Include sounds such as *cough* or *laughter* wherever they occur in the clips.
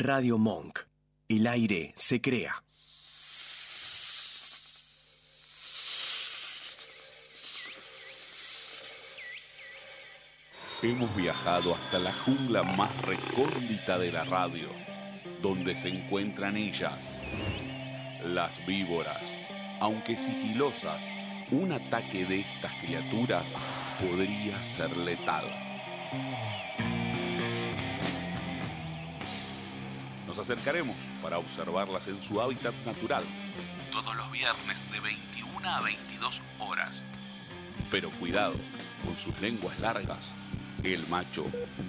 Radio Monk. El aire se crea. Hemos viajado hasta la jungla más recóndita de la radio, donde se encuentran ellas, las víboras. Aunque sigilosas, un ataque de estas criaturas podría ser letal. Nos acercaremos para observarlas en su hábitat natural, todos los viernes de 21 a 22 horas. Pero cuidado, con sus lenguas largas, el macho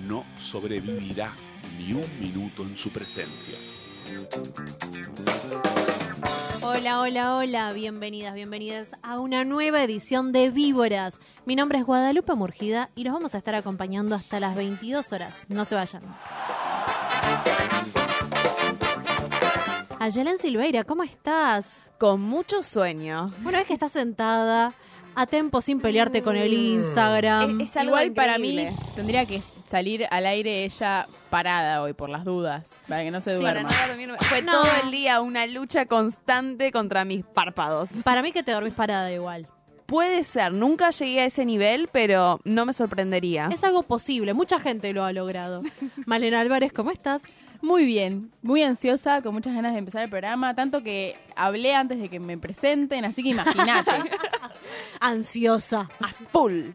no sobrevivirá ni un minuto en su presencia. Hola, hola, hola, bienvenidas, bienvenidas a una nueva edición de Víboras. Mi nombre es Guadalupe Murgida y los vamos a estar acompañando hasta las 22 horas. No se vayan. Ayelen Silveira, ¿cómo estás? Con mucho sueño. Una vez que estás sentada a tiempo sin pelearte con el Instagram. Es, es algo Igual para mí increíble. tendría que salir al aire ella parada hoy por las dudas, para que no se Sí, para duerma. no dormirme. Fue No. todo el día una lucha constante contra mis párpados. Para mí que te dormís parada igual. Puede ser, nunca llegué a ese nivel, pero no me sorprendería. Es algo posible, mucha gente lo ha logrado. *laughs* Malena Álvarez, ¿cómo estás? Muy bien, muy ansiosa, con muchas ganas de empezar el programa, tanto que hablé antes de que me presenten, así que imagínate. *laughs* Ansiosa. a full.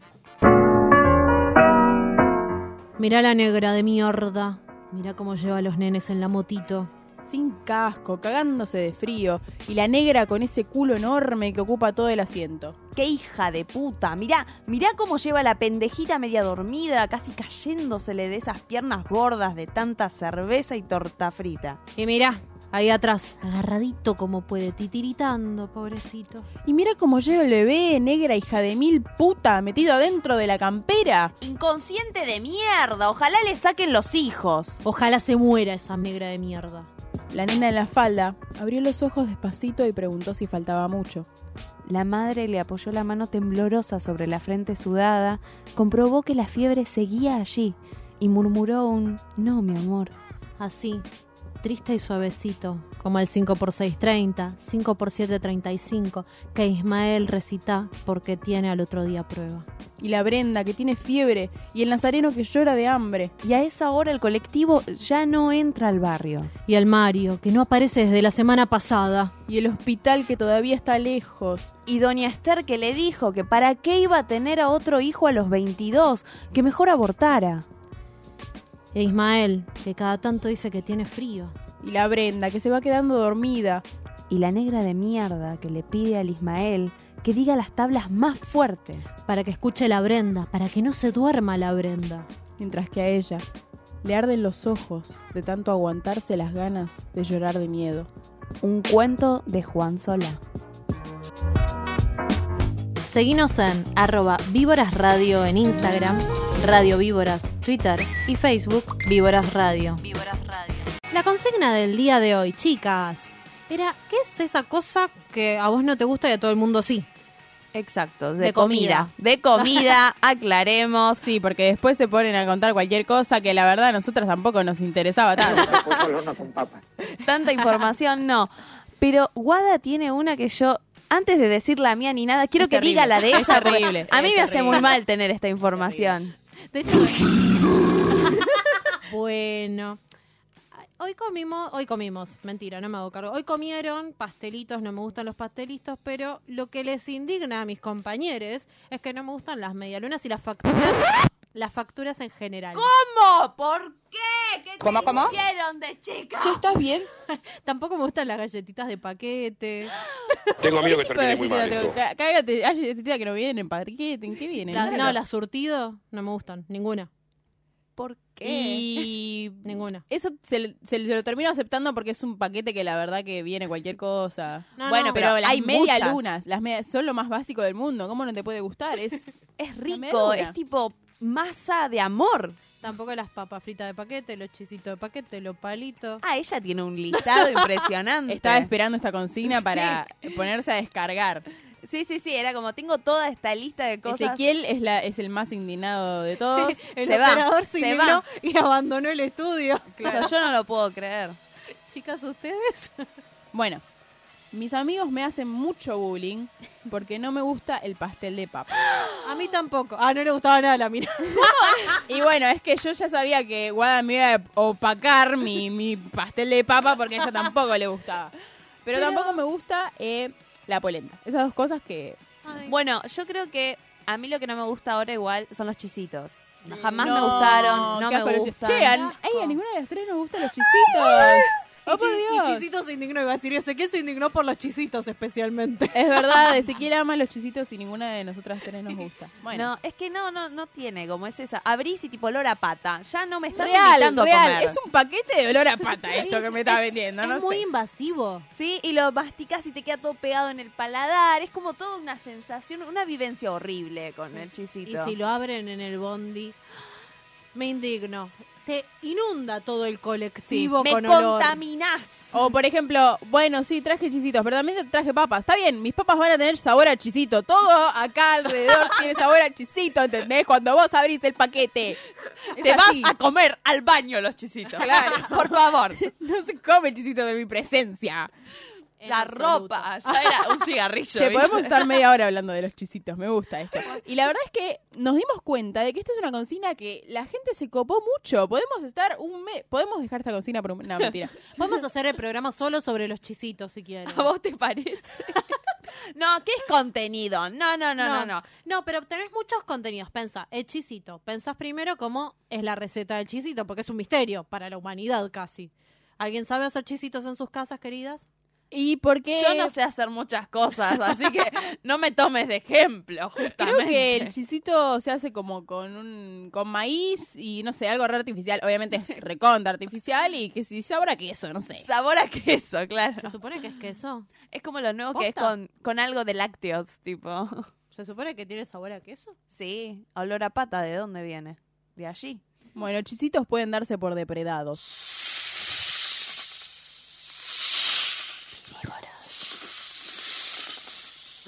Mirá la negra de mierda. Mirá cómo lleva a los nenes en la motito. Sin casco, cagándose de frío, y la negra con ese culo enorme que ocupa todo el asiento. ¡Qué hija de puta! Mirá, mirá cómo lleva la pendejita media dormida, casi cayéndosele de esas piernas gordas de tanta cerveza y torta frita. Y mirá, ahí atrás, agarradito como puede, titiritando, pobrecito. Y mira cómo lleva el bebé, negra hija de mil puta, metido adentro de la campera. Inconsciente de mierda, ojalá le saquen los hijos. Ojalá se muera esa negra de mierda. La nena en la falda abrió los ojos despacito y preguntó si faltaba mucho. La madre le apoyó la mano temblorosa sobre la frente sudada, comprobó que la fiebre seguía allí y murmuró un no, mi amor. Así, triste y suavecito, como el 5x630, 5x735, que Ismael recita porque tiene al otro día prueba. Y la Brenda que tiene fiebre y el nazareno que llora de hambre. Y a esa hora el colectivo ya no entra al barrio. Y el Mario, que no aparece desde la semana pasada. Y el hospital que todavía está lejos. Y doña Esther que le dijo que para qué iba a tener a otro hijo a los 22, que mejor abortara. E Ismael, que cada tanto dice que tiene frío. Y la Brenda que se va quedando dormida. Y la negra de mierda que le pide al Ismael que diga las tablas más fuerte. Para que escuche la Brenda, para que no se duerma la Brenda. Mientras que a ella le arden los ojos de tanto aguantarse las ganas de llorar de miedo. Un cuento de Juan Solá. Seguinos en arroba Víboras Radio en Instagram, Radio Víboras, Twitter y Facebook Víboras Radio. Víboras Radio. La consigna del día de hoy, chicas, era ¿qué es esa cosa que a vos no te gusta y a todo el mundo sí? Exacto, de, De comida. comida. De comida, *laughs* aclaremos. Sí, porque después se ponen a contar cualquier cosa que la verdad a nosotras tampoco nos interesaba tanto. *laughs* Tanta información no. Pero Guada tiene una que yo, antes de decir la mía ni nada, quiero Es que terrible. diga la de ella. Es terrible, A mí es me hace muy mal tener esta información. De hecho, *laughs* bueno. Hoy comimos, hoy comimos, mentira, no me hago cargo. Hoy comieron pastelitos, no me gustan los pastelitos, pero lo que les indigna a mis compañeros es que no me gustan las medialunas y las facturas, las facturas en general. ¿Cómo? ¿Por qué? ¿Qué ¿Cómo, te cómo? hicieron de chica? ¿Estás bien? *laughs* Tampoco me gustan las galletitas de paquete. *gasps* Tengo miedo que ¿Qué tipo de termine muy mal esto. te- cá- Cállate, hay galletitas que no vienen en paquete, ¿en qué vienen? La- no, las surtido no me gustan, ninguna, ¿Por qué? Y *laughs* ninguna. eso se, se lo termino aceptando porque es un paquete que la verdad que viene cualquier cosa. No, bueno, no, pero, pero las hay media muchas. lunas, las media- son lo más básico del mundo. ¿Cómo no te puede gustar? Es *laughs* Es rico, es tipo masa de amor. Tampoco las papas fritas de paquete, los chisitos de paquete, los palitos. Ah, ella tiene un *laughs* listado impresionante. estaba esperando esta consigna para ponerse a descargar. Sí, sí, sí, era como tengo toda esta lista de cosas. Ezequiel es, la, es el más indignado de todos. *laughs* El Se va, operador se, se va. y abandonó el estudio. Claro, *laughs* yo no lo puedo creer. Chicas, ¿ustedes? Bueno, mis amigos me hacen mucho bullying porque no me gusta el pastel de papa. A mí tampoco. Ah, no le gustaba nada la mira. *laughs* Y bueno, es que yo ya sabía que Guada me iba a opacar mi, mi pastel de papa porque a ella tampoco le gustaba. Pero, tampoco me gusta eh, la polenta. Esas dos cosas que... Bueno, yo creo que a mí lo que no me gusta ahora igual son los chisitos. Jamás me No, gustaron, no me gustan. Che, a, ey, a ninguna de las tres nos gustan los chisitos. Oh, por chi- y Dios. Chisito se indignó, iba a decir, ese que se indignó por los chisitos especialmente. Es verdad, Ezequiel *laughs* ama los chisitos y ninguna de nosotras tres nos gusta. Bueno, No, es que no, no, no tiene como es esa. Abrís y tipo olor a pata. Ya no me estás real, invitando a real. comer. Es un paquete de olor a pata *laughs* esto que me está Es- vendiendo, Es no muy sé. invasivo. Sí, y lo masticas y te queda todo pegado en el paladar. Es como toda una sensación, una vivencia horrible con el Y chisito. si lo abren en el bondi, me indigno. Te inunda todo el colectivo me con olor. contaminás. O por ejemplo, bueno, sí, traje chisitos, pero también traje papas. Está bien, mis papas van a tener sabor a chisito. Todo acá alrededor tiene sabor a chisito, ¿entendés? Cuando vos abrís el paquete. Es te vas a comer al baño los chisitos. Claro. Por favor. *laughs* No se come chisito de mi presencia. En La absoluto. ropa. Ya era un cigarrillo. *laughs* Che, ¿viste? podemos estar media hora hablando de los chisitos, me gusta esto. Y la verdad es que nos dimos cuenta de que esta es una consigna que la gente se copó mucho. Podemos estar un mes, podemos dejar esta consigna por un... No, mentira. *laughs* Podemos hacer el programa solo sobre los chisitos, si quieren. ¿A vos te parece? *laughs* no, ¿qué es contenido? No, no, no, no, no. No, pero tenés muchos contenidos. Pensa, el chisito. Pensás primero cómo es la receta del chisito, porque es un misterio para la humanidad casi. ¿Alguien sabe hacer chisitos en sus casas, queridas? Y porque Yo no sé hacer muchas cosas, así que *laughs* no me tomes de ejemplo, justamente. Creo que el chisito se hace como con un con maíz y no sé, algo re artificial. Obviamente es *laughs* recontra artificial y que si sobra queso, no sé. Sabor a queso, claro. Se supone que es queso. Es como lo nuevo que es con, con algo de lácteos, tipo. Se supone que tiene sabor a queso. Sí, olor a pata, ¿de dónde viene? De allí. Bueno, chisitos pueden darse por depredados.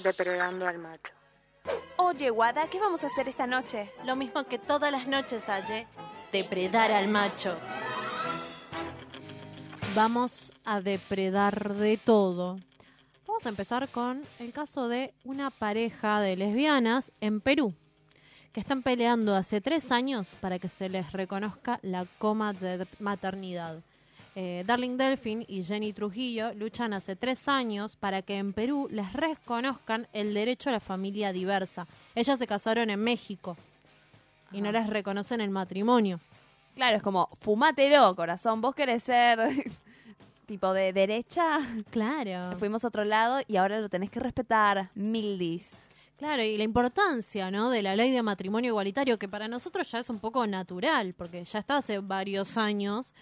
Depredando al macho. Oye, Guada, ¿qué vamos a hacer esta noche? Lo mismo que todas las noches, Aye. Depredar al macho. Vamos a depredar de todo. Vamos a empezar con el caso de una pareja de lesbianas en Perú, que están peleando hace tres años para que se les reconozca la coma de maternidad. Eh, Darling Delfin y Jenny Trujillo luchan hace tres años para que en Perú les reconozcan el derecho a la familia diversa. Ellas se casaron en México y no les reconocen el matrimonio. Claro, es como, fumátelo, corazón. Vos querés ser *laughs* tipo de derecha. Claro. Fuimos a otro lado y ahora lo tenés que respetar. Mildis. Claro, y la importancia, ¿no? De la ley de matrimonio igualitario, que para nosotros ya es un poco natural, porque ya está hace varios años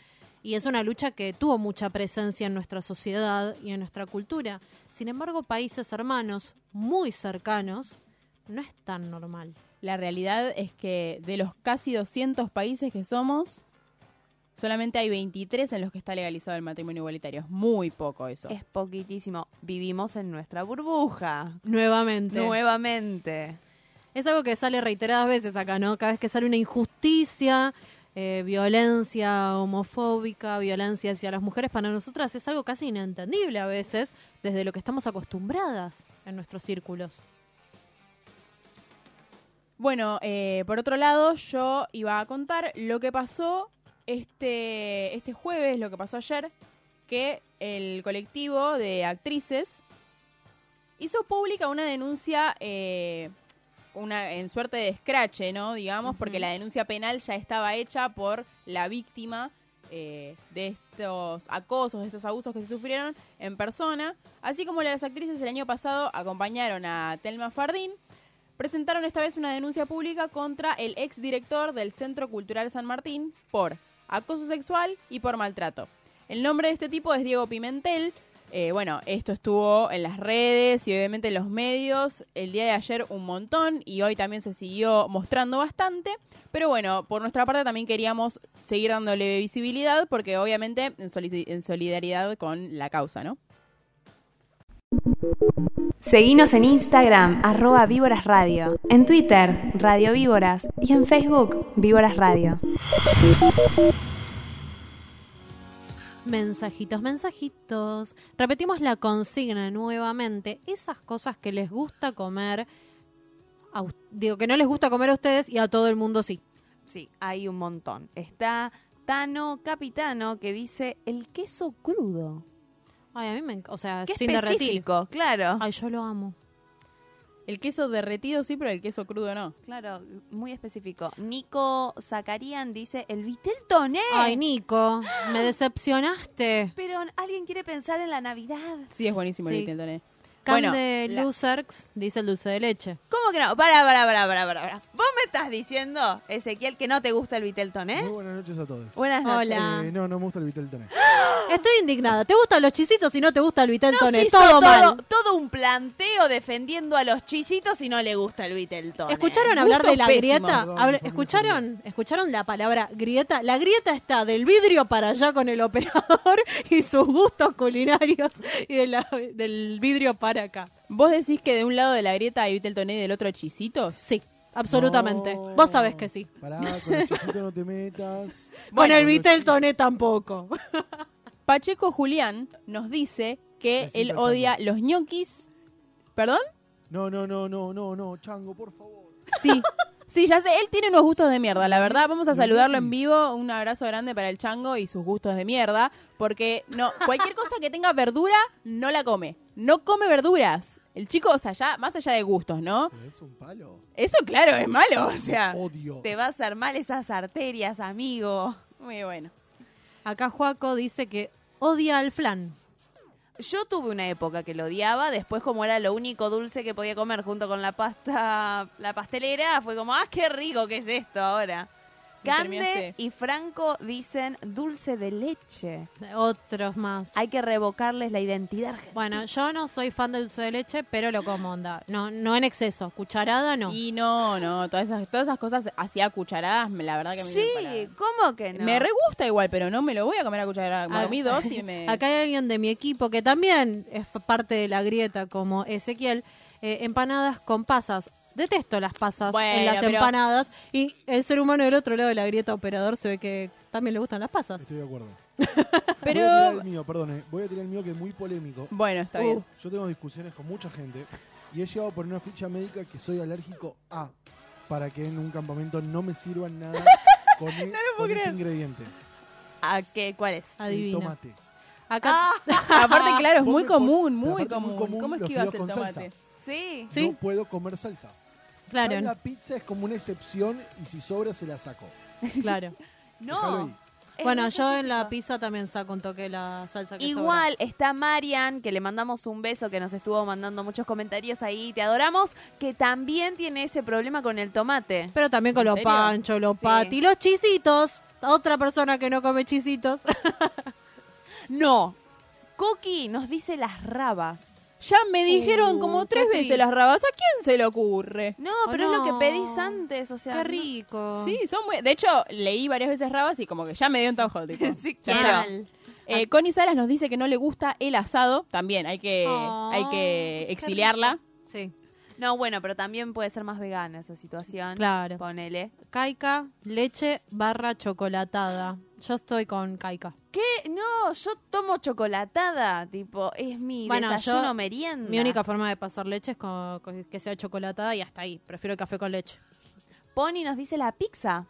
y es una lucha que tuvo mucha presencia en nuestra sociedad y en nuestra cultura. Sin embargo, países hermanos muy cercanos no es tan normal. La realidad es que de los casi 200 países que somos, solamente hay 23 en los que está legalizado el matrimonio igualitario. Es muy poco eso. Es poquitísimo. Vivimos en nuestra burbuja. Nuevamente. Nuevamente. Es algo que sale reiteradas veces acá, ¿no? Cada vez que sale una injusticia, eh, violencia homofóbica, violencia hacia las mujeres, para nosotras es algo casi inentendible a veces, desde lo que estamos acostumbradas en nuestros círculos. Bueno, eh, por otro lado, yo iba a contar lo que pasó este, este jueves, lo que pasó ayer, que el colectivo de actrices hizo pública una denuncia eh, una, en suerte de escrache, ¿no? Digamos, porque la denuncia penal ya estaba hecha por la víctima eh, de estos acosos, de estos abusos que se sufrieron en persona, así como las actrices el año pasado acompañaron a Telma Fardín presentaron esta vez una denuncia pública contra el exdirector del Centro Cultural San Martín por acoso sexual y por maltrato. El nombre de este tipo es Diego Pimentel. Eh, bueno, esto estuvo en las redes y obviamente en los medios el día de ayer un montón y hoy también se siguió mostrando bastante. Pero bueno, por nuestra parte también queríamos seguir dándole visibilidad porque obviamente en, solidaridad con la causa, ¿no? Seguinos en Instagram, arroba Víboras Radio, en Twitter, Radio Víboras, y en Facebook, Víboras Radio. Mensajitos, mensajitos. Repetimos la consigna nuevamente. Esas cosas que les gusta comer, a digo que no les gusta comer a ustedes y a todo el mundo sí. Sí, hay un montón. Está Tano Capitano que dice el queso crudo. Ay, a mí me, o sea, Qué sin derretir. específico, claro. Ay, yo lo amo. El queso derretido sí, pero el queso crudo no. Claro, muy específico. Nico Zacarian dice el vitel toné. Ay, Nico, me decepcionaste. Pero alguien quiere pensar en la Navidad. Sí, es buenísimo Sí. el vitel toné. Can Bueno, de la- Losers dice el dulce de leche. ¿Cómo que no? Para, para, para, para, para. ¿Vos me estás diciendo, Ezequiel, que no te gusta el vitel toné? Muy buenas noches a todos. Buenas noches. Hola. Eh, no, no me gusta el Vitel Toné. *gasps* Estoy indignada. ¿Te gustan los chisitos y no te gusta el vitel Nos toné? hizo Todo mal. todo un planteo defendiendo a los chisitos y no le gusta el vitel toné. ¿Escucharon hablar de la grieta? Perdón, Habla- ¿Escucharon? ¿Escucharon la palabra grieta? La grieta está del vidrio para allá con el operador *laughs* y sus gustos culinarios y de la- del vidrio para acá. ¿Vos decís que de un lado de la grieta hay vitel toné y del otro chisitos? Sí, absolutamente. No. Vos sabés que sí. Pará, con el chiquito no te metas. *laughs* con el no, vitel sí. toné tampoco. Pacheco Julián nos dice que él odia los ñoquis. ¿Perdón? No, no, no, no, no, no, Chango, por favor. Sí. *laughs* Sí, ya sé, él tiene unos gustos de mierda, la verdad. Vamos a saludarlo en vivo. Un abrazo grande para el chango y sus gustos de mierda. Porque no, cualquier cosa que tenga verdura, no la come. No come verduras. El chico, o sea, ya, más allá de gustos, ¿no? Pero es un palo. Eso, claro, es malo. O sea, Odio. Te va a hacer mal esas arterias, amigo. muy bueno. Acá Juaco dice que odia al flan. Yo tuve una época que lo odiaba, después como era lo único dulce que podía comer junto con la pasta, la pastelera, fue como, ah, qué rico que es esto ahora. Cande y Franco dicen dulce de leche. Otros más. Hay que revocarles la identidad argentina. Bueno, yo no soy fan del dulce de leche, pero lo como onda. No, no en exceso. Cucharada no. Y no, no, todas esas, todas esas cosas así a cucharadas, me- la verdad que me sí, ¿cómo que no? Me re gusta igual, pero no me lo voy a comer a cucharadas. Me Ah, comí dos *laughs* y me... Acá hay alguien de mi equipo que también es parte de la grieta, como Ezequiel. Eh, empanadas con pasas. Detesto las pasas Bueno, en las pero- empanadas. Y el ser humano del otro lado de la grieta operador se ve que también le gustan las pasas. Estoy de acuerdo. *laughs* Pero... Voy a tirar el mío, perdón, eh. Voy a tirar el mío que es muy polémico. Bueno, está Uh. bien. Yo tengo discusiones con mucha gente y he llegado por una ficha médica que soy alérgico a para que en un campamento no me sirvan nada *laughs* con, e- con ese ingrediente. ¿A qué? ¿Cuál es? El Adivina. tomate. Acá *laughs* Aparte, claro, es muy común, muy es muy común. común ¿Cómo esquivas el tomate? salsa. Sí. Sí. No puedo comer salsa. Claro, la pizza es como una excepción y si sobra se la saco. *laughs* claro. No. Bueno, yo en la pizza también saco un toque de la salsa que Igual está Marian, que le mandamos un beso, que nos estuvo mandando muchos comentarios ahí, te adoramos, que también tiene ese problema con el tomate. Pero también con ¿En los serio? panchos, los Sí. patis, los chisitos. Otra persona que no come chisitos. *laughs* No. Coqui nos dice las rabas. Ya me dijeron Uh, como qué tres tri- veces las rabas. ¿A quién se le ocurre? No, Oh, pero es lo que pedís antes, o sea. Qué no- rico. Sí, son muy... De hecho, leí varias veces rabas y como que ya me dio un tajo. Tipo. *laughs* Sí, Ya claro. está. Eh, Connie Salas nos dice que no le gusta el asado. También hay que, Oh, hay que qué exiliarla. Sí, No, bueno, pero también puede ser más vegana esa situación. claro. Ponele. Caica, leche barra chocolatada. Yo estoy con caica. ¿Qué? No, yo tomo chocolatada, tipo, es mi Bueno, desayuno yo- merienda. Mi única forma de pasar leche es con, con que sea chocolatada y hasta ahí. Prefiero el café con leche. Pony nos dice la pizza.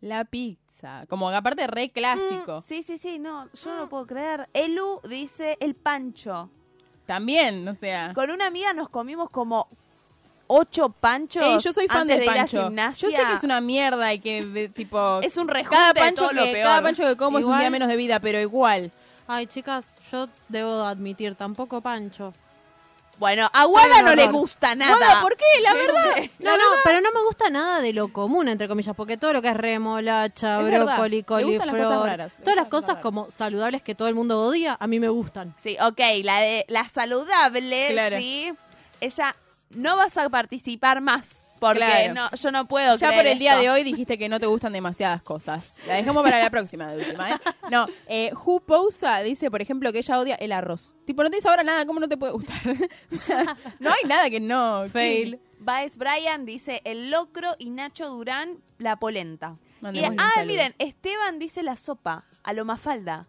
La pizza. Como aparte re clásico. Mm, sí, sí, sí, no, yo no lo puedo creer. Elu dice el pancho. También, o sea... Con una amiga nos comimos como ocho panchos. Ey, yo soy fan antes del de pancho. Yo sé que es una mierda y que tipo... Es un rejunte cada de pancho lo que peor. cada pancho que como es un día menos de vida, pero igual. Ay, chicas, yo debo admitir, tampoco pancho. Bueno, a Guada no le gusta nada. Guada, ¿por qué? La verdad. No, no, pero no me gusta nada de lo común, entre comillas, porque todo lo que es remolacha, Es brócoli, gustan las coliflor, cosas raras. Todas las cosas como saludables que todo el mundo odia, a mí me gustan. Sí, ok, la de la saludable, Claro. sí. Ella no vas a participar más. Porque Claro. no, yo no puedo Ya creer por el día esto. de hoy dijiste que no te gustan demasiadas cosas. La dejamos para la próxima de última, ¿eh? No, eh, Who Pousa dice, por ejemplo, que ella odia el arroz. Tipo, no tienes ahora nada, ¿cómo no te puede gustar? *laughs* O sea, no hay nada que no... Fail. Baez Brian dice el locro y Nacho Durán la polenta. Y, Mandémosle un ah, saludo. miren, Esteban dice la sopa, a lo mafalda.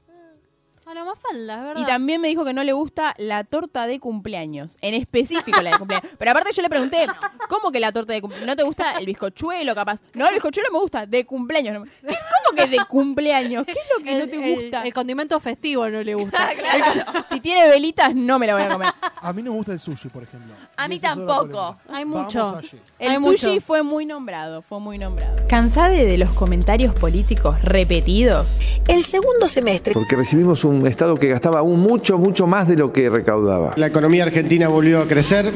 A lo más falda, es verdad. Y también me dijo que no le gusta la torta de cumpleaños, en específico la de cumpleaños. Pero aparte yo le pregunté, *laughs* ¿cómo que la torta de cumpleaños? ¿No te gusta el bizcochuelo capaz? No, el bizcochuelo me gusta, de cumpleaños. no me- ¿Qué- ¿Cómo que de cumpleaños? ¿Qué es lo que no te gusta? El, condimento festivo no le gusta. *laughs* Si tiene velitas, no me la voy a comer. A mí no me gusta el sushi, por ejemplo. A mí tampoco. Hay mucho. El Hay sushi mucho. fue muy nombrado, fue muy nombrado. ¿Cansade de los comentarios políticos repetidos? El segundo semestre Porque recibimos un Estado que gastaba aún mucho, mucho más de lo que recaudaba. La economía argentina volvió a crecer.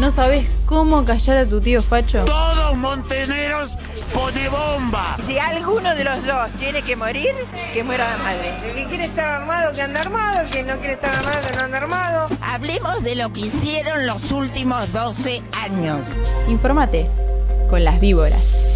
¿No sabes cómo callar a tu tío Facho? Todos monteneros pone bomba. Si alguno de los dos tiene que morir, que muera la madre. El que quiere estar armado, que anda armado. El que no quiere estar armado, que no anda armado. Hablemos de lo que hicieron los últimos 12 años. Infórmate con las víboras.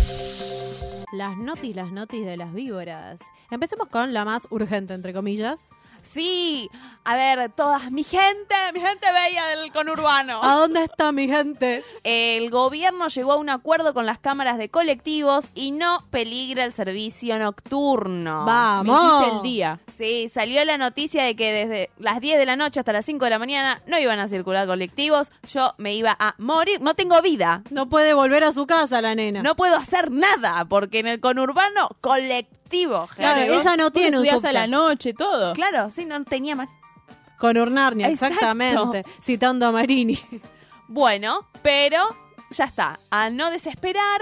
Las notis, las notis de las víboras. Empecemos con la más urgente, entre comillas. Sí, a ver, todas, mi gente, mi gente bella del conurbano. ¿A dónde está mi gente? El gobierno llegó a un acuerdo con las cámaras de colectivos y no peligra el servicio nocturno. Me ¡Vamos! hiciste el día. Sí, salió la noticia de que desde las 10 de la noche hasta las 5 de la mañana no iban a circular colectivos. Yo me iba a morir. No tengo vida. No puede volver a su casa la nena. No puedo hacer nada porque en el conurbano colectivo. Claro, ella no tiene un estudiás subte. a la noche, todo. Claro, sí, no tenía más. Con Urnarnia, Exacto. exactamente. Citando a Marini. Bueno, pero ya está. A no desesperar,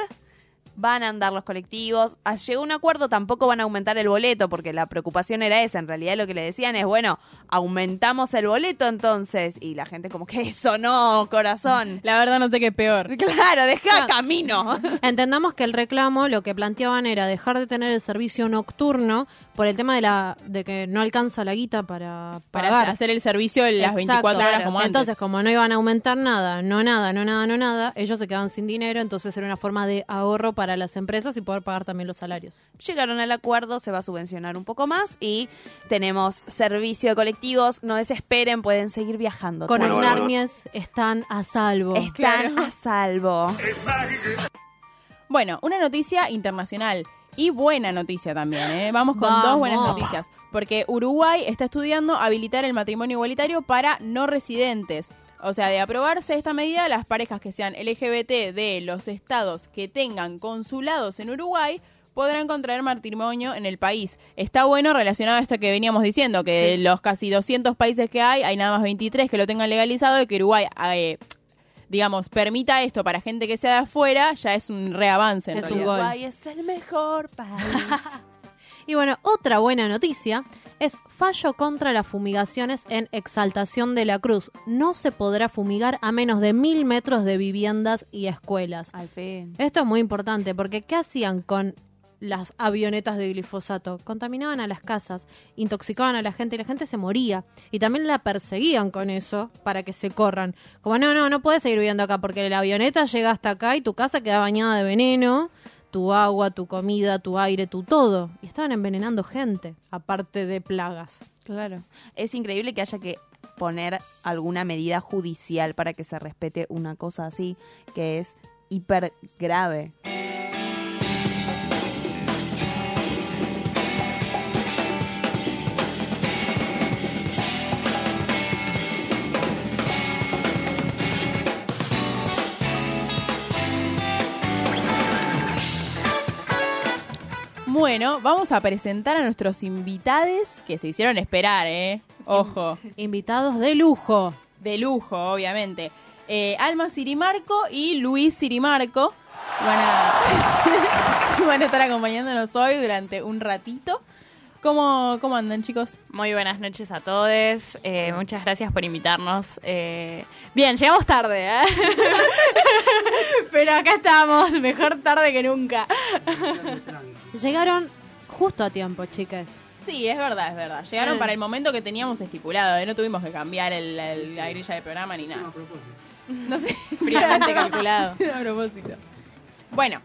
van a andar los colectivos. Ah, Llegó un acuerdo, tampoco van a aumentar el boleto, porque la preocupación era esa. En realidad lo que le decían es, bueno, aumentamos el boleto entonces. Y la gente como que *laughs* eso no, corazón. La verdad no sé qué es peor. *laughs* Claro, deja camino. Entendamos que el reclamo lo que planteaban era dejar de tener el servicio nocturno por el tema de la de que no alcanza la guita para Para pagar. hacer el servicio en las Exacto. 24 horas como antes. Entonces, como no iban a aumentar nada, no nada, no nada, no nada, ellos se quedaban sin dinero, entonces era una forma de ahorro para las empresas y poder pagar también los salarios. Llegaron al acuerdo, se va a subvencionar un poco más y tenemos servicio de colectivos. No desesperen, pueden seguir viajando. Con tranquilos. Urnarnies están a salvo. Están a salvo. Bueno, una noticia internacional y buena noticia también, ¿eh? Vamos con Vamos. dos buenas noticias. Porque Uruguay está estudiando habilitar el matrimonio igualitario para no residentes. O sea, de aprobarse esta medida, las parejas que sean LGBT de los estados que tengan consulados en Uruguay podrán contraer matrimonio en el país. Está bueno relacionado a esto que veníamos diciendo, que de los casi 200 países que hay, hay nada más 23 que lo tengan legalizado y que Uruguay, eh, digamos, permita esto para gente que sea de afuera, ya es un reavance en Es un gol. Uruguay es el mejor país. *laughs* Y bueno, otra buena noticia es fallo contra las fumigaciones en Exaltación de la Cruz. No se podrá fumigar a menos de mil metros de viviendas y escuelas. Al fin. Esto es muy importante porque ¿qué hacían con las avionetas de glifosato? Contaminaban a las casas, intoxicaban a la gente y la gente se moría. Y también la perseguían con eso para que se corran. Como no, no, no puedes seguir viviendo acá porque la avioneta llega hasta acá y tu casa queda bañada de veneno, tu agua, tu comida, tu aire, tu todo. Y estaban envenenando gente, aparte de plagas. Claro. Es increíble que haya que poner alguna medida judicial para que se respete una cosa así, que es hiper grave. Bueno, vamos a presentar a nuestros invitados que se hicieron esperar, ¿eh? Ojo, Invitados de lujo. de lujo, obviamente. Eh, Alma Sirimarco y Luis Sirimarco van a, *laughs* van a estar acompañándonos hoy durante un ratito. ¿Cómo, cómo andan, chicos? Muy buenas noches a todos. eh, muchas gracias por invitarnos. eh, bien, llegamos tarde, ¿eh? *laughs* pero acá estamos, mejor tarde que nunca. Llegaron justo a tiempo, chicas. Sí, es verdad, es verdad. Llegaron Eh. para el momento que teníamos estipulado, ¿eh? no tuvimos que cambiar el, el- la grilla del programa ni nada. No sé. *laughs* Fríamente calculado. *laughs* a propósito. Bueno,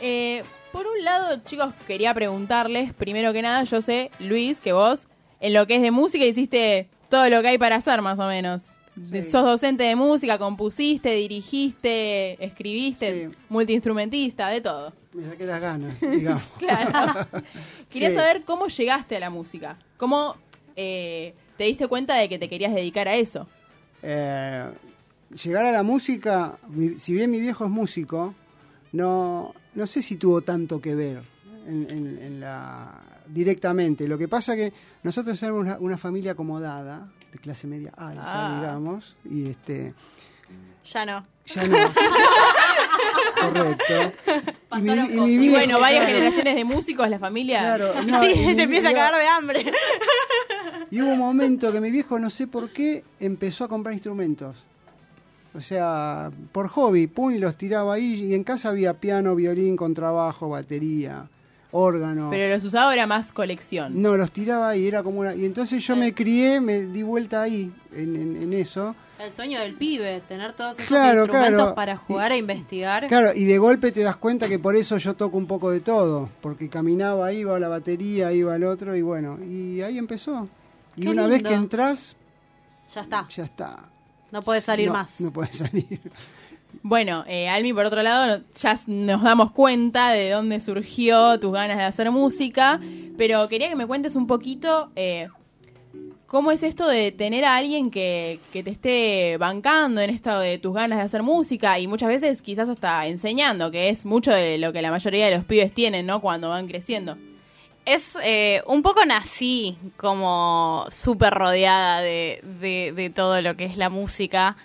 eh, por un lado, chicos, quería preguntarles, primero que nada, yo sé, Luis, que vos, en lo que es de música, hiciste todo lo que hay para hacer, más o menos. De- Sos docente de música, compusiste, dirigiste, escribiste, multiinstrumentista, de todo. Me saqué las ganas, digamos. *laughs* Claro. *laughs* Quería Sí. saber cómo llegaste a la música. ¿Cómo eh, te diste cuenta de que te querías dedicar a eso? Eh, llegar a la música, si bien mi viejo es músico, no, no sé si tuvo tanto que ver en, en- en la, directamente. Lo que pasa que nosotros éramos una, una familia acomodada, de clase media alta, Ah. digamos, y este Ya no. ya no. *laughs* Correcto. Y mi- Pasaron y mi bueno, varias claro. generaciones de músicos, la familia. Claro, *laughs* no, sí, se empieza a cagar de hambre. Y hubo un momento que mi viejo, no sé por qué, empezó a comprar instrumentos. O sea, por hobby, pum, y los tiraba ahí. Y en casa había piano, violín, contrabajo, batería, órgano. Pero los usaba era más colección. No, los tiraba ahí, era como una... Y entonces yo me crié, me di vuelta ahí, en, en- en eso. El sueño del pibe, tener todos esos Claro, instrumentos claro. para jugar e investigar. Claro, y de golpe te das cuenta que por eso yo toco un poco de todo. Porque caminaba, iba a la batería, iba al otro, y bueno, y ahí empezó. Y Qué una vez que entras, Ya está. ya está. No puedes salir No, más. No puedes salir. *laughs* Bueno, eh, Almi, por otro lado, no- ya nos damos cuenta de dónde surgió tus ganas de hacer música, pero quería que me cuentes un poquito eh, cómo es esto de tener a alguien que, que te esté bancando en esto de tus ganas de hacer música y muchas veces quizás hasta enseñando, que es mucho de lo que la mayoría de los pibes tienen, ¿no? Cuando van creciendo. Es eh, un poco nací como súper rodeada de, de, de todo lo que es la música.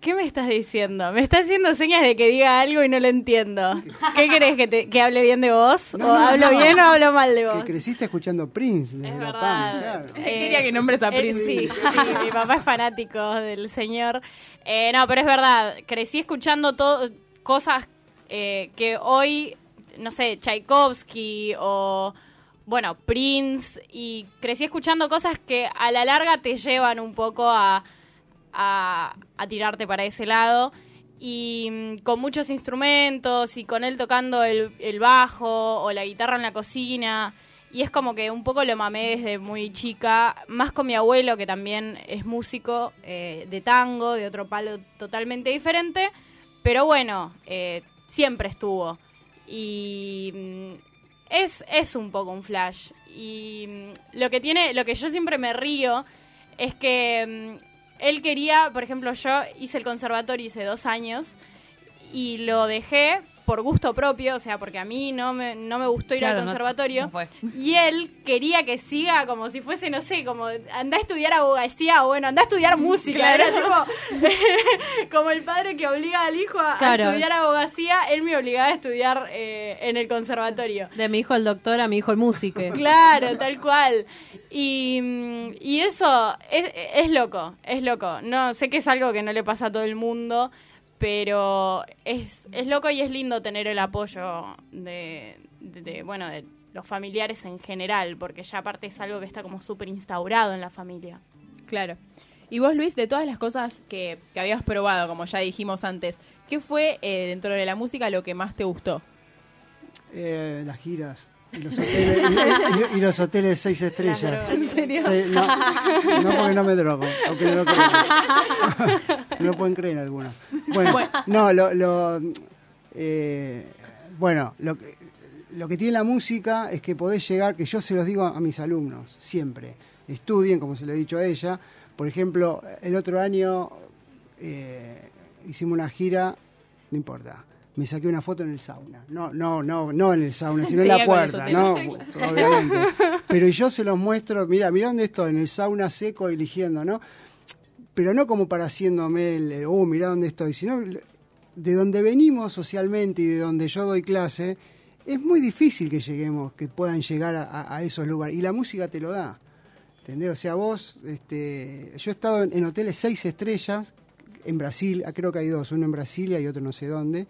¿Qué me estás diciendo? Me estás haciendo señas de que diga algo y no lo entiendo. ¿Qué *laughs* querés? ¿Que, te- que hable bien de vos? No, ¿O no, hablo no. bien o hablo mal de vos? Que creciste escuchando Prince desde la PAM, claro. Quería que nombres a Eh, Prince. sí, *laughs* sí, mi papá es fanático del señor. Eh, no, pero es verdad, crecí escuchando todo cosas eh, que hoy, no sé, Tchaikovsky o, bueno, Prince, y crecí escuchando cosas que a la larga te llevan un poco a, a, tirarte para ese lado. Y mm, con muchos instrumentos y con él tocando el, el bajo o la guitarra en la cocina. Y es como que un poco lo mamé desde muy chica, más con mi abuelo, que también es músico eh, de tango, de otro palo totalmente diferente. Pero bueno, eh, siempre estuvo. Y mm, es, es un poco un flash. Y mm, lo que tiene, lo que yo siempre me río es que mm, él quería, por ejemplo, yo hice el conservatorio, hice dos años, y lo dejé por gusto propio, o sea, porque a mí no me, no me gustó ir Claro, al conservatorio. y él quería que siga como si fuese, no sé, como anda a estudiar abogacía o bueno, anda a estudiar música. Claro. Era tipo, *laughs* como el padre que obliga al hijo a, estudiar abogacía, él me obligaba a estudiar eh, en el conservatorio. De mi hijo el doctor a mi hijo el músico. *laughs* Claro, tal cual. Y, y eso es, es loco, es loco. No sé que es algo que no le pasa a todo el mundo, pero es, es loco y es lindo tener el apoyo de, de- de, bueno, de los familiares en general, porque ya aparte es algo que está como súper instaurado en la familia. Claro. Y vos, Luis, de todas las cosas que, que habías probado, como ya dijimos antes, ¿qué fue eh, dentro de la música lo que más te gustó? Eh, las giras. Y los hoteles, y- y- y los hoteles seis estrellas. ¿En serio? No, no porque no me drogo. aunque no, lo crean. *laughs* no lo pueden creer algunos. Bueno, Bueno. no, lo, lo, eh, bueno, lo que, lo que tiene la música es que podés llegar, que yo se los digo a, a mis alumnos, siempre. Estudien, como se lo he dicho a ella. Por ejemplo, el otro año eh, hicimos una gira, no importa. Me saqué una foto en el sauna. No, no, no, no en el sauna, *laughs* sino en la puerta, ¿no? Obviamente. Pero yo se los muestro, mira, mira dónde estoy, en el sauna seco eligiendo, ¿no? Pero no como para haciéndome el, oh, mira dónde estoy, sino de donde venimos socialmente y de donde yo doy clase, es muy difícil que lleguemos, que puedan llegar a, esos lugares. Y la música te lo da. ¿Entendés? O sea, vos, este, yo he estado en, en hoteles seis estrellas, en Brasil, creo que hay dos, uno en Brasilia y otro no sé dónde,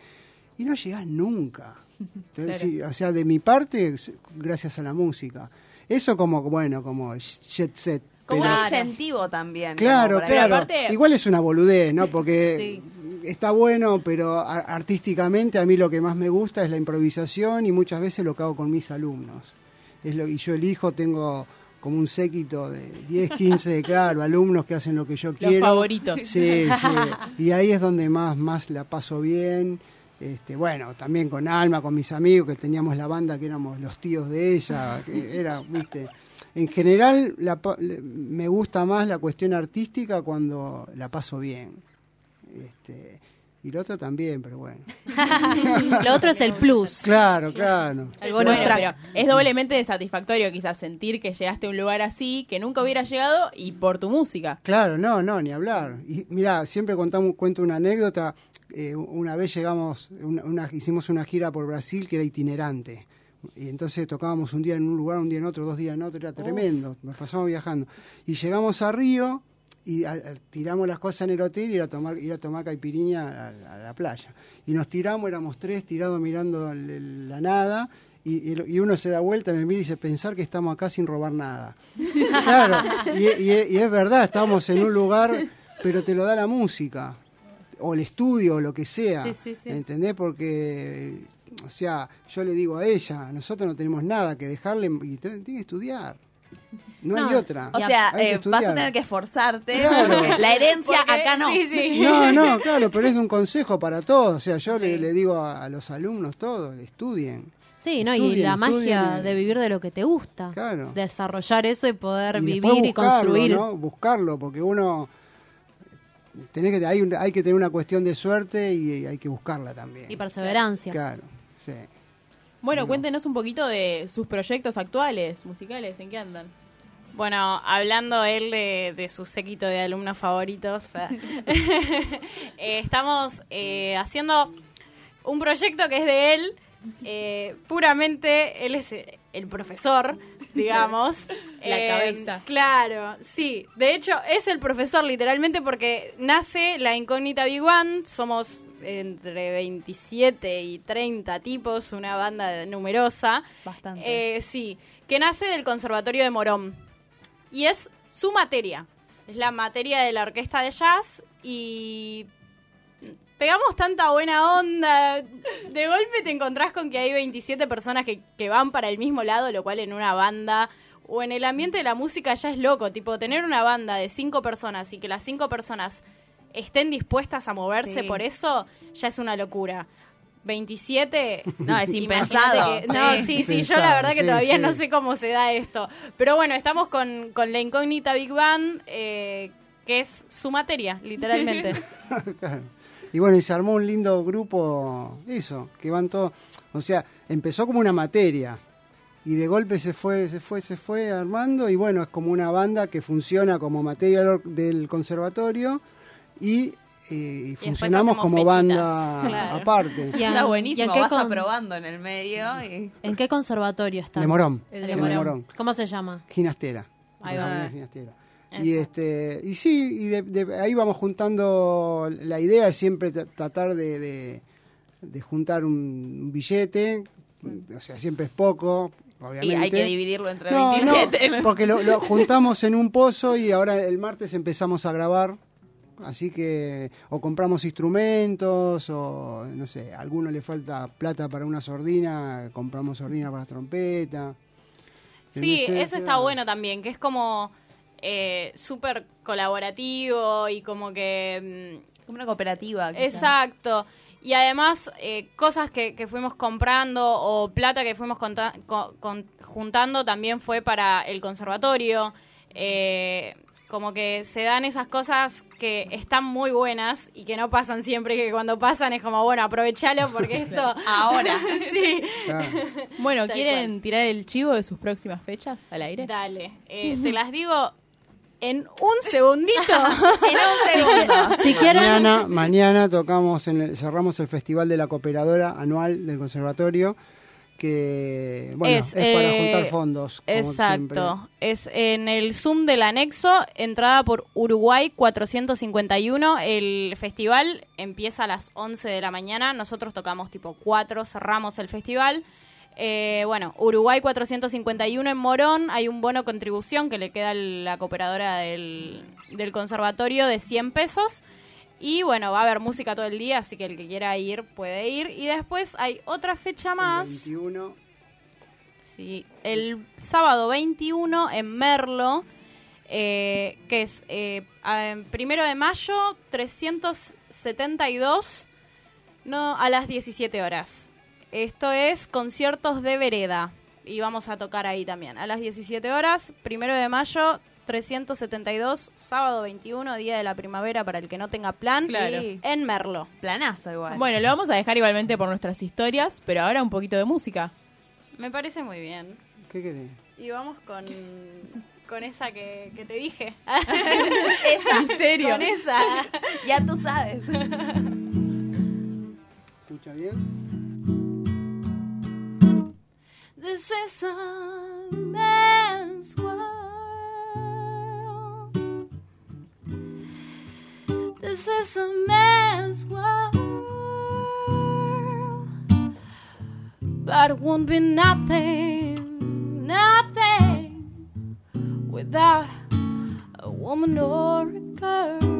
y no llegás nunca. *laughs* Entonces, Claro. sí, o sea, de mi parte, gracias a la música. Eso como, bueno, como jet set, Como pero- un incentivo también. Claro, claro. aparte- Igual es una boludez, ¿no? Porque está bueno, pero a- artísticamente a mí lo que más me gusta es la improvisación y muchas veces lo que hago con mis alumnos. Es lo, y yo elijo, tengo como un séquito de 10, 15, *laughs* claro, alumnos que hacen lo que yo Los quiero. favoritos. Sí, sí. *laughs* Y ahí es donde más, más la paso bien. Este, bueno, también con Alma, con mis amigos, que teníamos la banda que éramos los tíos de ella, *laughs* que era, viste. En general, la me gusta más la cuestión artística cuando la paso bien. Este, y lo otro también, pero bueno. *laughs* Lo otro es el plus. Claro, claro. El bonus bueno, track. pero es doblemente satisfactorio quizás sentir que llegaste a un lugar así, que nunca hubieras llegado y por tu música. Claro, no, no, ni hablar. Y mira, siempre contamos, cuento una anécdota. Eh, una vez llegamos, una- una- hicimos una gira por Brasil que era itinerante. Y entonces tocábamos un día en un lugar, un día en otro, dos días en otro, era tremendo. Nos pasamos viajando. Y llegamos a Río y a- a- tiramos las cosas en el hotel y ir a tomar, ir a tomar caipirinha a, a la playa. Y nos tiramos, éramos tres tirados mirando el- el- la nada. Y, y- y uno se da vuelta, me mira y dice, pensar que estamos acá sin robar nada. *laughs* Claro, y, y- y es verdad, estamos en un lugar, pero te lo da la música, o el estudio, o lo que sea. Sí, sí, sí. ¿Entendés? Porque, o sea, yo le digo a ella, nosotros no tenemos nada que dejarle y tiene que estudiar. No, hay otra. O sea, eh, vas a tener que esforzarte. Claro. porque *laughs* La herencia Porque- acá no. sí, sí. *laughs* No, no, *laughs* claro, pero es un consejo para todos. O sea, yo le, le digo a, a los alumnos todos, estudien. Sí, ¿no? y Estudien, la magia estudien. de vivir de lo que te gusta. Claro. Desarrollar eso y poder y vivir y construir. ¿no? Buscarlo, porque uno tenés que hay, hay que tener una cuestión de suerte y hay que buscarla también. Y perseverancia. Claro, sí. Bueno, cuéntenos un poquito de sus proyectos actuales, musicales, ¿en qué andan? Bueno, hablando él de, de su séquito de alumnos favoritos, eh, *laughs* *laughs* estamos eh, haciendo un proyecto que es de él, eh, puramente, él es eh, el profesor, digamos. *laughs* La Eh, cabeza. Claro, sí. De hecho, es el profesor literalmente porque nace la incógnita Big One, somos entre 27 y 30 tipos, una banda numerosa. Bastante. Eh, sí, que nace del Conservatorio de Morón. Y es su materia. Es la materia de la orquesta de jazz y pegamos tanta buena onda. De golpe te encontrás con que hay 27 personas que, que van para el mismo lado, lo cual en una banda o en el ambiente de la música ya es loco. Tipo, tener una banda de cinco personas y que las cinco personas estén dispuestas a moverse Sí. por eso, ya es una locura. 27. *laughs* No, es impensado. que- no, Sí. sí, yo la verdad que sí, todavía sí. no sé cómo se da esto. Pero bueno, estamos con, con la incógnita Big Bang, eh, que es su materia, literalmente. *laughs* Y bueno, y se armó un lindo grupo, eso, que van todos, o sea, empezó como una materia y de golpe se fue, se fue, se fue armando y bueno, es como una banda que funciona como materia del or- del conservatorio y, eh, y funcionamos como fechitas. banda *laughs* Claro. aparte. Y Está en- buenísimo, ¿y en qué vas con- aprobando en el medio y... ¿En qué conservatorio está? De Morón. El de de Morón. Morón. ¿Cómo se llama? Ginastera. Ahí va. menos Y este y sí, y de, de- ahí vamos juntando, la idea es siempre tra- tratar de, de- de juntar un, un billete, o sea, siempre es poco, obviamente. Y hay que dividirlo entre No, 27. no, porque lo, lo juntamos en un pozo y ahora el martes empezamos a grabar. Así que o compramos instrumentos o no sé, a alguno le falta plata para una sordina, compramos sordina para trompeta. Sí, eso está bueno también, que es como eh, súper colaborativo y como que... mm, Como una cooperativa. quizás. Exacto. Y además, eh, cosas que, que fuimos comprando o plata que fuimos conta- co- con- juntando también fue para el conservatorio. Eh, como que se dan esas cosas que están muy buenas y que no pasan siempre, que cuando pasan es como, bueno, aprovechalo porque *laughs* esto... Ahora. *laughs* sí. Bueno, Tal ¿quieren tirar el chivo de sus próximas fechas al aire? Dale. Eh, *laughs* te las digo en un segundito. *laughs* en un segundo. Si quieren, Mañana, mañana tocamos, en el- cerramos el Festival de la Cooperadora anual del Conservatorio, que bueno, es, para eh, juntar fondos. como Exacto. Es en el Zoom del anexo, entrada por Uruguay 451. El festival empieza a las 11 de la mañana. Nosotros tocamos tipo 4, cerramos el festival. Eh, bueno, Uruguay 451 en Morón, hay un bono contribución que le queda a la cooperadora del, del conservatorio de 100 pesos. Y bueno, va a haber música todo el día, así que el que quiera ir puede ir. Y después hay otra fecha más. 21. Sí, el sábado 21 en Merlo, eh, que es eh, primero de mayo, 372, no, a las 17 horas. Esto es conciertos de vereda. Y vamos a tocar ahí también. A las 17 horas, primero de mayo, 372, sábado 21, día de la primavera para el que no tenga plan. Claro. En Merlo. Planazo igual. Bueno, lo vamos a dejar igualmente por nuestras historias, pero ahora un poquito de música. Me parece muy bien. ¿Qué querés? Y vamos con, con esa que, que te dije. *laughs* esa. Misterio. Con esa. *laughs* Ya tú sabes. ¿Escucha bien? This is a man's world. This is a man's world. But it won't be nothing, nothing without a woman or a girl.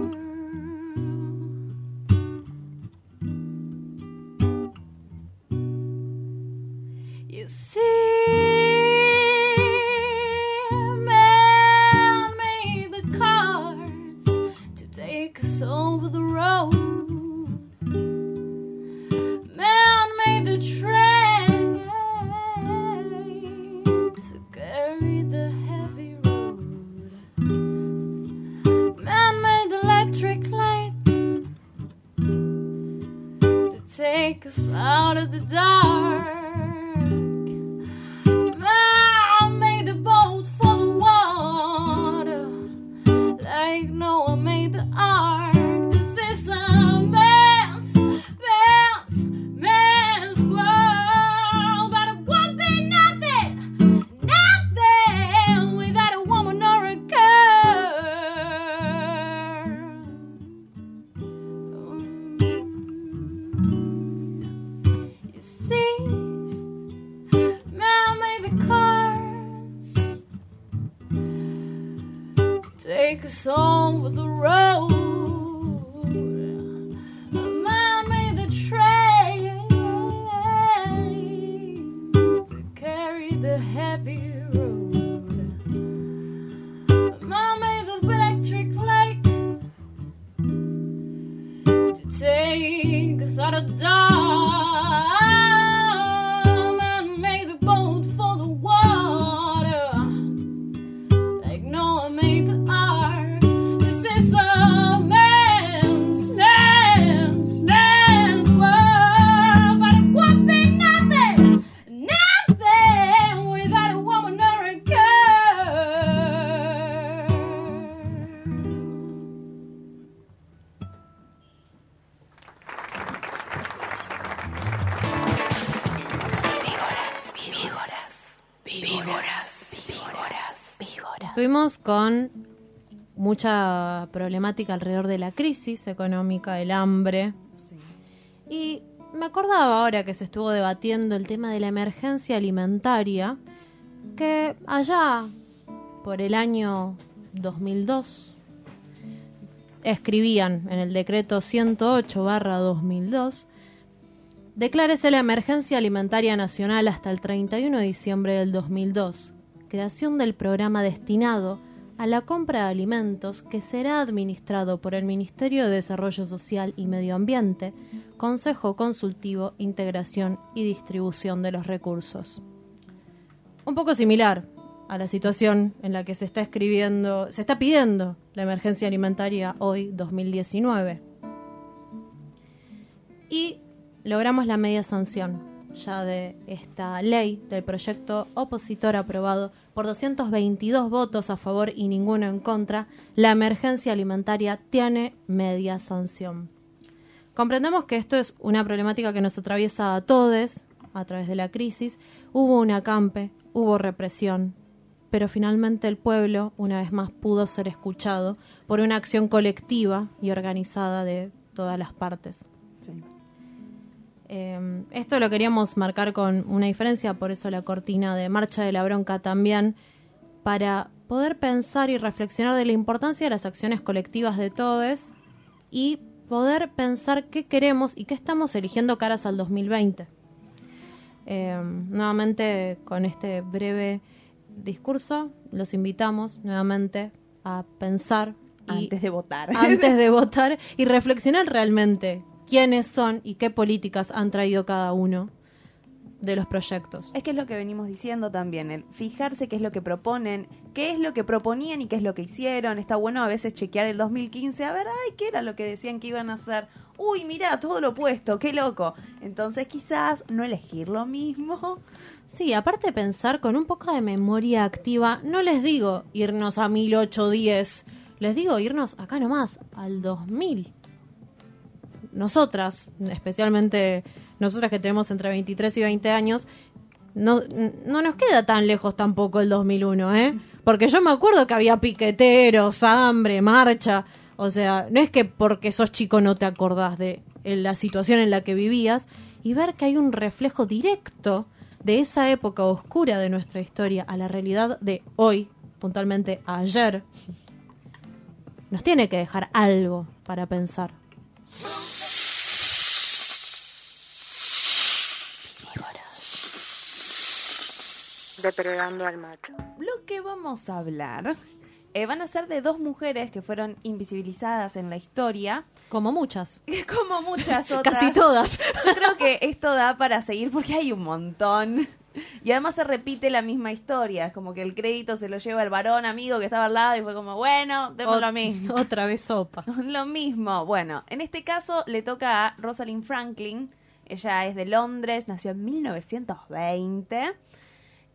Con mucha problemática alrededor de la crisis económica, el hambre. Y me acordaba ahora que se estuvo debatiendo el tema de la emergencia alimentaria, que allá por el año 2002 escribían en el decreto 108 2002 Declárese la emergencia alimentaria nacional hasta el 31 de diciembre del 2002. Creación del programa destinado a la compra de alimentos que será administrado por el Ministerio de Desarrollo Social y Medio Ambiente, Consejo Consultivo, Integración y Distribución de los Recursos. Un poco similar a la situación en la que se está escribiendo, se está pidiendo la emergencia alimentaria hoy 2019. Y logramos la media sanción ya de esta ley del proyecto opositor aprobado por 222 votos a favor y ninguno en contra, la emergencia alimentaria tiene media sanción. Comprendemos que esto es una problemática que nos atraviesa a todos a través de la crisis. Hubo un acampe, hubo represión, pero finalmente el pueblo, una vez más, pudo ser escuchado por una acción colectiva y organizada de todas las partes. Eh, esto lo queríamos marcar con una diferencia, por eso la cortina de Marcha de la Bronca también, para poder pensar y reflexionar de la importancia de las acciones colectivas de todos y poder pensar qué queremos y qué estamos eligiendo caras al 2020. Eh, nuevamente, con este breve discurso, los invitamos nuevamente a pensar y- Antes de votar. antes de *laughs* votar y reflexionar realmente quiénes son y qué políticas han traído cada uno de los proyectos. Es que es lo que venimos diciendo también, el fijarse qué es lo que proponen, qué es lo que proponían y qué es lo que hicieron. Está bueno a veces chequear el 2015, a ver, ay, qué era lo que decían que iban a hacer. Uy, mira, todo lo opuesto, qué loco. Entonces quizás no elegir lo mismo. Sí, aparte de pensar con un poco de memoria activa, no les digo irnos a 1810, les digo irnos acá nomás, al 2000. Nosotras, especialmente nosotras que tenemos entre 23 y 20 años, no, no nos queda tan lejos tampoco el 2001, ¿eh? Porque yo me acuerdo que había piqueteros, hambre, marcha. O sea, no es que porque sos chico no te acordás de la situación en la que vivías y ver que hay un reflejo directo de esa época oscura de nuestra historia a la realidad de hoy, puntualmente ayer, nos tiene que dejar algo para pensar. Depredando al macho. Lo que vamos a hablar eh, van a ser de dos mujeres que fueron invisibilizadas en la historia. *laughs* Como muchas. *laughs* Como muchas otras. Casi todas. *laughs* Yo creo que esto da para seguir porque hay un montón. Y además se repite la misma historia. Es como que el crédito se lo lleva el varón amigo que estaba al lado y fue como, bueno, demos lo mismo. Otra vez sopa. Lo mismo. Bueno, en este caso le toca a Rosalind Franklin. Ella es de Londres, nació en 1920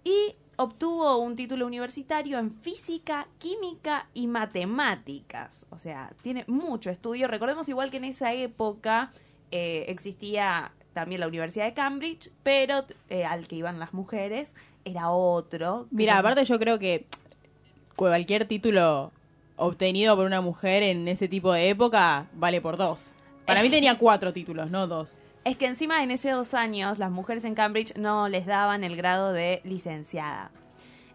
y obtuvo un título universitario en física, química y matemáticas. O sea, tiene mucho estudio. Recordemos igual que en esa época eh, existía también la Universidad de Cambridge, pero eh, al que iban las mujeres era otro. Mira, se- aparte yo creo que cualquier título obtenido por una mujer en ese tipo de época vale por dos. Para mí tenía cuatro títulos, no dos. Es que encima en esos dos años las mujeres en Cambridge no les daban el grado de licenciada.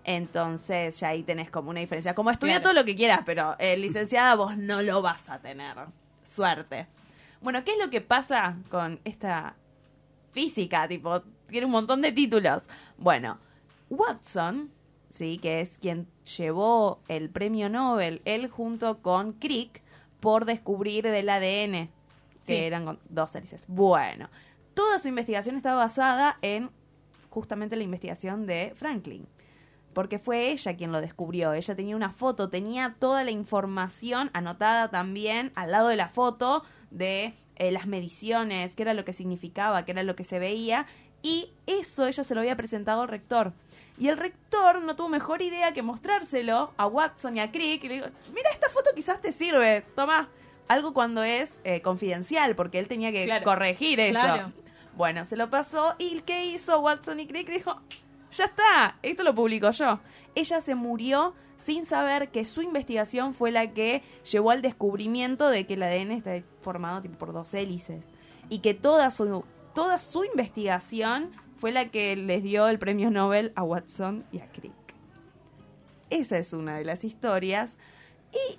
Entonces ya ahí tenés como una diferencia. Como estudia Claro. todo lo que quieras, pero eh, licenciada vos no lo vas a tener. Suerte. Bueno, ¿qué es lo que pasa con esta física? Tipo, tiene un montón de títulos. Bueno, Watson, sí, que es quien llevó el premio Nobel, él junto con Crick, por descubrir del ADN, que Sí. eran con dos hélices. Bueno, toda su investigación está basada en justamente la investigación de Franklin. Porque fue ella quien lo descubrió. Ella tenía una foto, tenía toda la información anotada también al lado de la foto de eh, las mediciones, qué era lo que significaba, qué era lo que se veía. Y eso ella se lo había presentado al rector. Y el rector no tuvo mejor idea que mostrárselo a Watson y a Crick. Y le digo, mira, esta foto quizás te sirve, toma. Algo cuando es eh, confidencial, porque él tenía que Claro. corregir eso. Claro. Bueno, se lo pasó y ¿qué hizo Watson y Crick? Dijo, ya está, esto lo publico yo. Ella se murió sin saber que su investigación fue la que llevó al descubrimiento de que el ADN está formado tipo, por dos hélices. Y que toda su, toda su investigación fue la que les dio el premio Nobel a Watson y a Crick. Esa es una de las historias. Y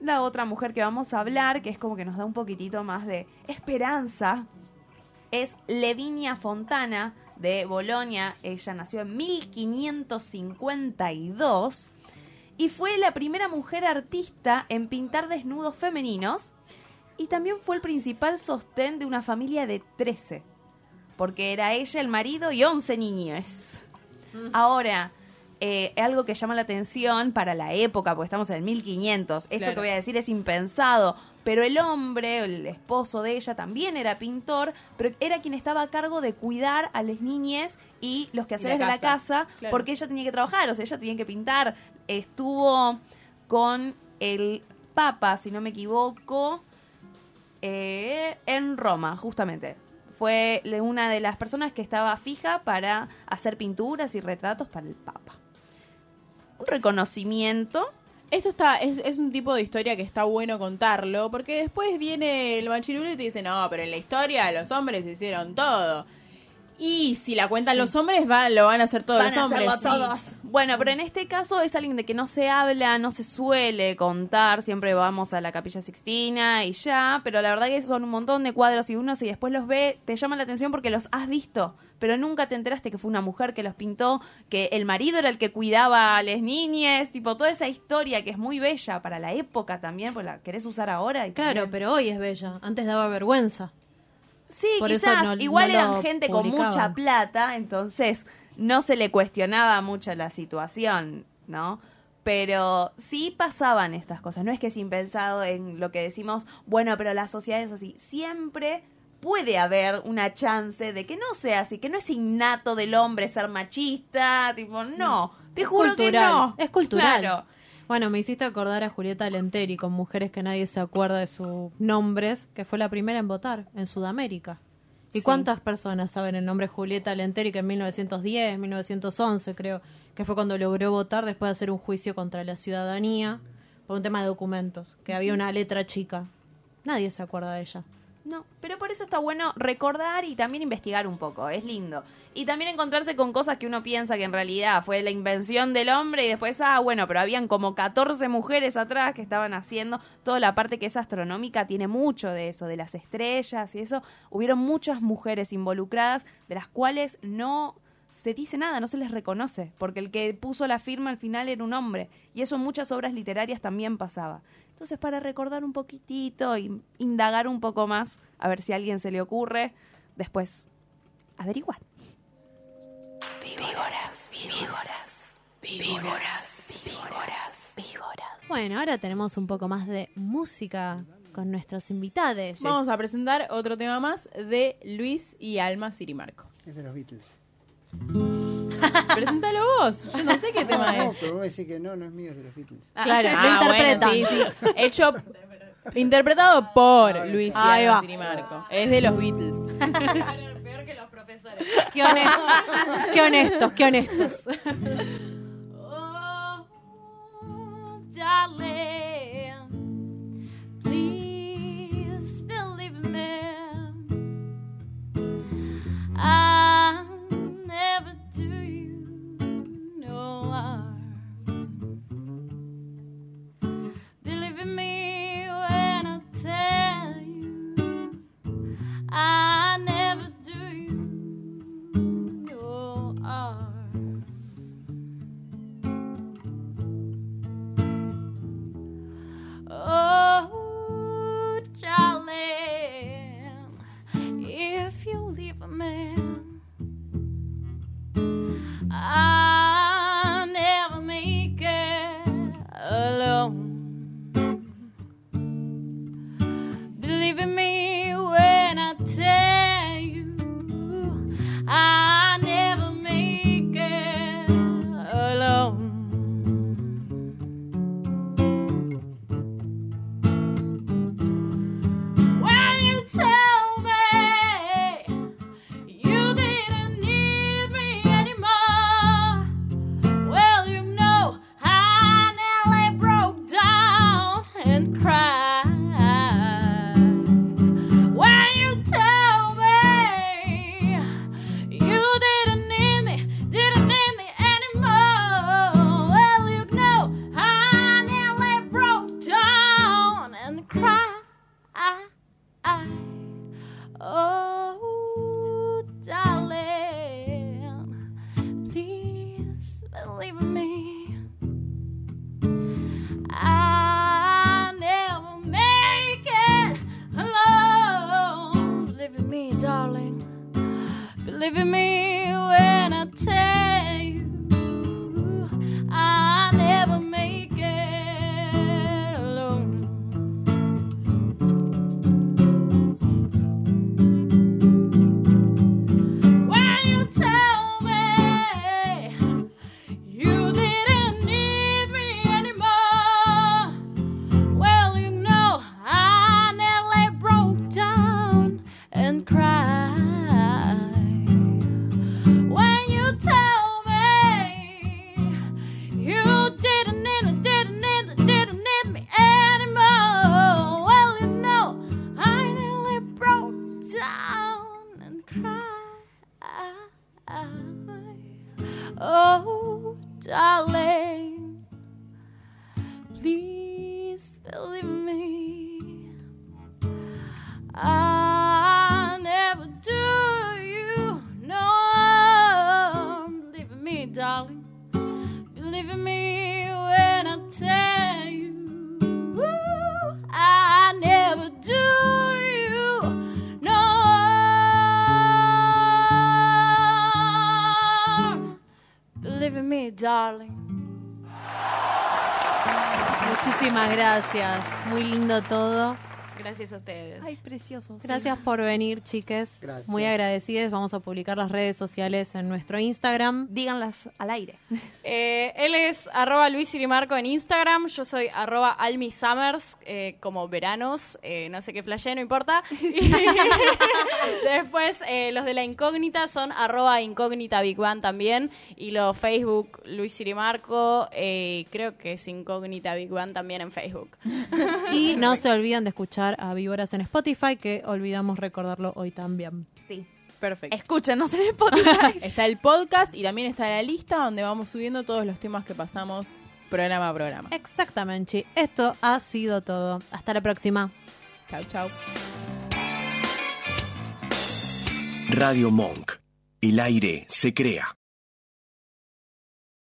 la otra mujer que vamos a hablar, que es como que nos da un poquitito más de esperanza, es Levinia Fontana de Bolonia. Ella nació en 1552 y fue la primera mujer artista en pintar desnudos femeninos y también fue el principal sostén de una familia de 13, porque era ella, el marido y 11 niños. Ahora, eh, algo que llama la atención para la época, porque estamos en el 1500, esto Claro. que voy a decir es impensado, pero el hombre, el esposo de ella, también era pintor, pero era quien estaba a cargo de cuidar a las niñas y los quehaceres de la casa. Claro. porque ella tenía que trabajar, o sea, ella tenía que pintar. Estuvo con el Papa, si no me equivoco, eh, en Roma, justamente. Fue una de las personas que estaba fija para hacer pinturas y retratos para el Papa. Un reconocimiento esto está es, es un tipo de historia que está bueno contarlo, porque después viene el machirulo y te dice, no, pero en la historia los hombres hicieron todo. Y si la cuentan los hombres, va, lo van a hacer todos Van los a hombres. hacerlo sí. todos. Bueno, pero en este caso es alguien de que no se habla, no se suele contar, siempre vamos a la capilla sixtina y ya, pero la verdad que son un montón de cuadros y uno si después los ve te llama la atención porque los has visto, pero nunca te enteraste que fue una mujer que los pintó, que el marido era el que cuidaba a las niñas, tipo toda esa historia que es muy bella para la época también, pues la querés usar ahora. Y Claro, también- pero hoy es bella. Antes daba vergüenza. Sí, Por quizás no- igual no eran gente con mucha plata, entonces no se le cuestionaba mucho la situación, ¿no? Pero sí pasaban estas cosas, no es que sin pensado en lo que decimos, bueno, pero la sociedad es así, siempre puede haber una chance de que no sea así, que no es innato del hombre ser machista, tipo, no, te Es juro que no. Es cultural. Claro. Bueno, me hiciste acordar a Julieta Lenteri con mujeres que nadie se acuerda de sus nombres, que fue la primera en votar en Sudamérica. ¿Y Sí. cuántas personas saben el nombre Julieta Lenteri que en 1910, 1911 creo, que fue cuando logró votar después de hacer un juicio contra la ciudadanía por un tema de documentos, que había una letra chica? Nadie se acuerda de ella. No, pero por eso está bueno recordar y también investigar un poco, es lindo. Y también encontrarse con cosas que uno piensa que en realidad fue la invención del hombre y después, ah, bueno, pero habían como 14 mujeres atrás que estaban haciendo toda la parte que es astronómica, tiene mucho de eso, de las estrellas y eso. Hubieron muchas mujeres involucradas, de las cuales no se dice nada, no se les reconoce, porque el que puso la firma al final era un hombre. Y eso en muchas obras literarias también pasaba. Entonces, para recordar un poquitito y indagar un poco más, a ver si a alguien se le ocurre, después averiguar. Víboras, víboras, víboras, víboras, víboras. Bueno, ahora tenemos un poco más de música con nuestros invitados. Vamos a presentar otro tema más de Luis y Alma Sirimarco. Es de los Beatles. *laughs* Preséntalo vos, yo no sé qué tema no, es. pero vos decís que no, no es mío, es de los Beatles. Claro, lo Ah, bueno, interpretan. sí, sí. Hecho, interpretado por Luis y Alma. Sirimarco. Es de los Beatles. *laughs* Profesores. Qué honestos, qué honestos, qué honestos. telling me. I Muchísimas gracias. Muy lindo todo. Gracias a ustedes. Ay, preciosos. Gracias por venir, chiques. Gracias. Muy agradecidas. Vamos a publicar las redes sociales en nuestro Instagram. Díganlas al aire. *laughs* Eh, él es arroba Luis Irimarco en Instagram, yo soy arroba Almi Summers, eh, como veranos, eh, no sé qué flashé, no importa. *laughs* Y *laughs* después eh, los de la incógnita son arroba incógnita Big también, y los Facebook Luis Irimarco, eh, creo que es incógnita Big Bang también en Facebook. Y no se olviden de escuchar a Víboras en Spotify, que olvidamos recordarlo hoy también. Sí. Perfecto. Escúchenos en Spotify. *laughs* Está el podcast y también está la lista donde vamos subiendo todos los temas que pasamos programa a programa. Exactamente. Esto ha sido todo. Hasta la próxima. Chau, chau. Radio Monk. El aire se crea.